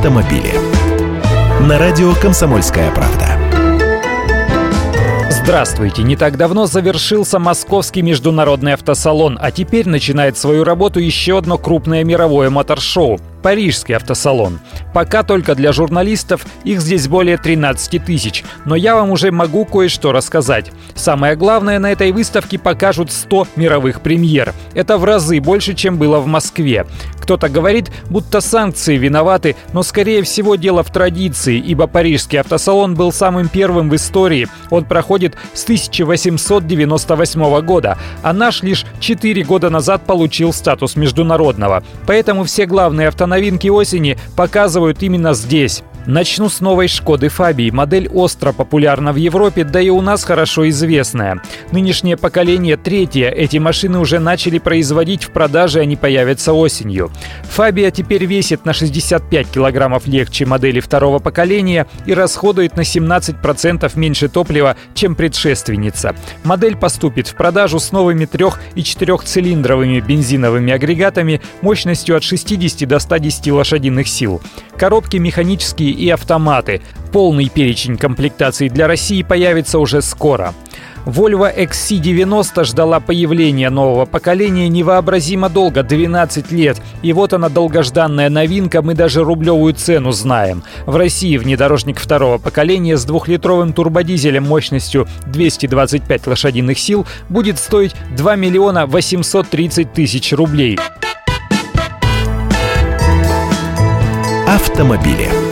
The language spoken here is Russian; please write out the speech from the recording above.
автомобили. На радио «Комсомольская правда». Здравствуйте! Не так давно завершился Московский международный автосалон, а теперь начинает свою работу еще одно крупное мировое моторшоу Парижский автосалон. Пока только для журналистов, их здесь более 13 тысяч, но я вам уже могу кое-что рассказать. Самое главное, на этой выставке покажут 100 мировых премьер. Это в разы больше, чем было в Москве. Кто-то говорит, будто санкции виноваты, но скорее всего дело в традиции, ибо Парижский автосалон был самым первым в истории. Он проходит с 1898 года, а наш лишь 4 года назад получил статус международного. Поэтому все главные автомобили новинки осени показывают именно здесь. Начну с новой Шкоды Фабии. Модель остро популярна в Европе, да и у нас хорошо известная. Нынешнее поколение третье. Эти машины уже начали производить в продаже, они появятся осенью. Фабия теперь весит на 65 килограммов легче модели второго поколения и расходует на 17% меньше топлива, чем предшественница. Модель поступит в продажу с новыми трех- и четырехцилиндровыми бензиновыми агрегатами мощностью от 60 до 110 лошадиных сил. Коробки механические и автоматы. Полный перечень комплектаций для России появится уже скоро. Volvo XC90 ждала появления нового поколения невообразимо долго, 12 лет. И вот она долгожданная новинка, мы даже рублевую цену знаем. В России внедорожник второго поколения с двухлитровым турбодизелем мощностью 225 лошадиных сил будет стоить 2 миллиона 830 тысяч рублей. Автомобили.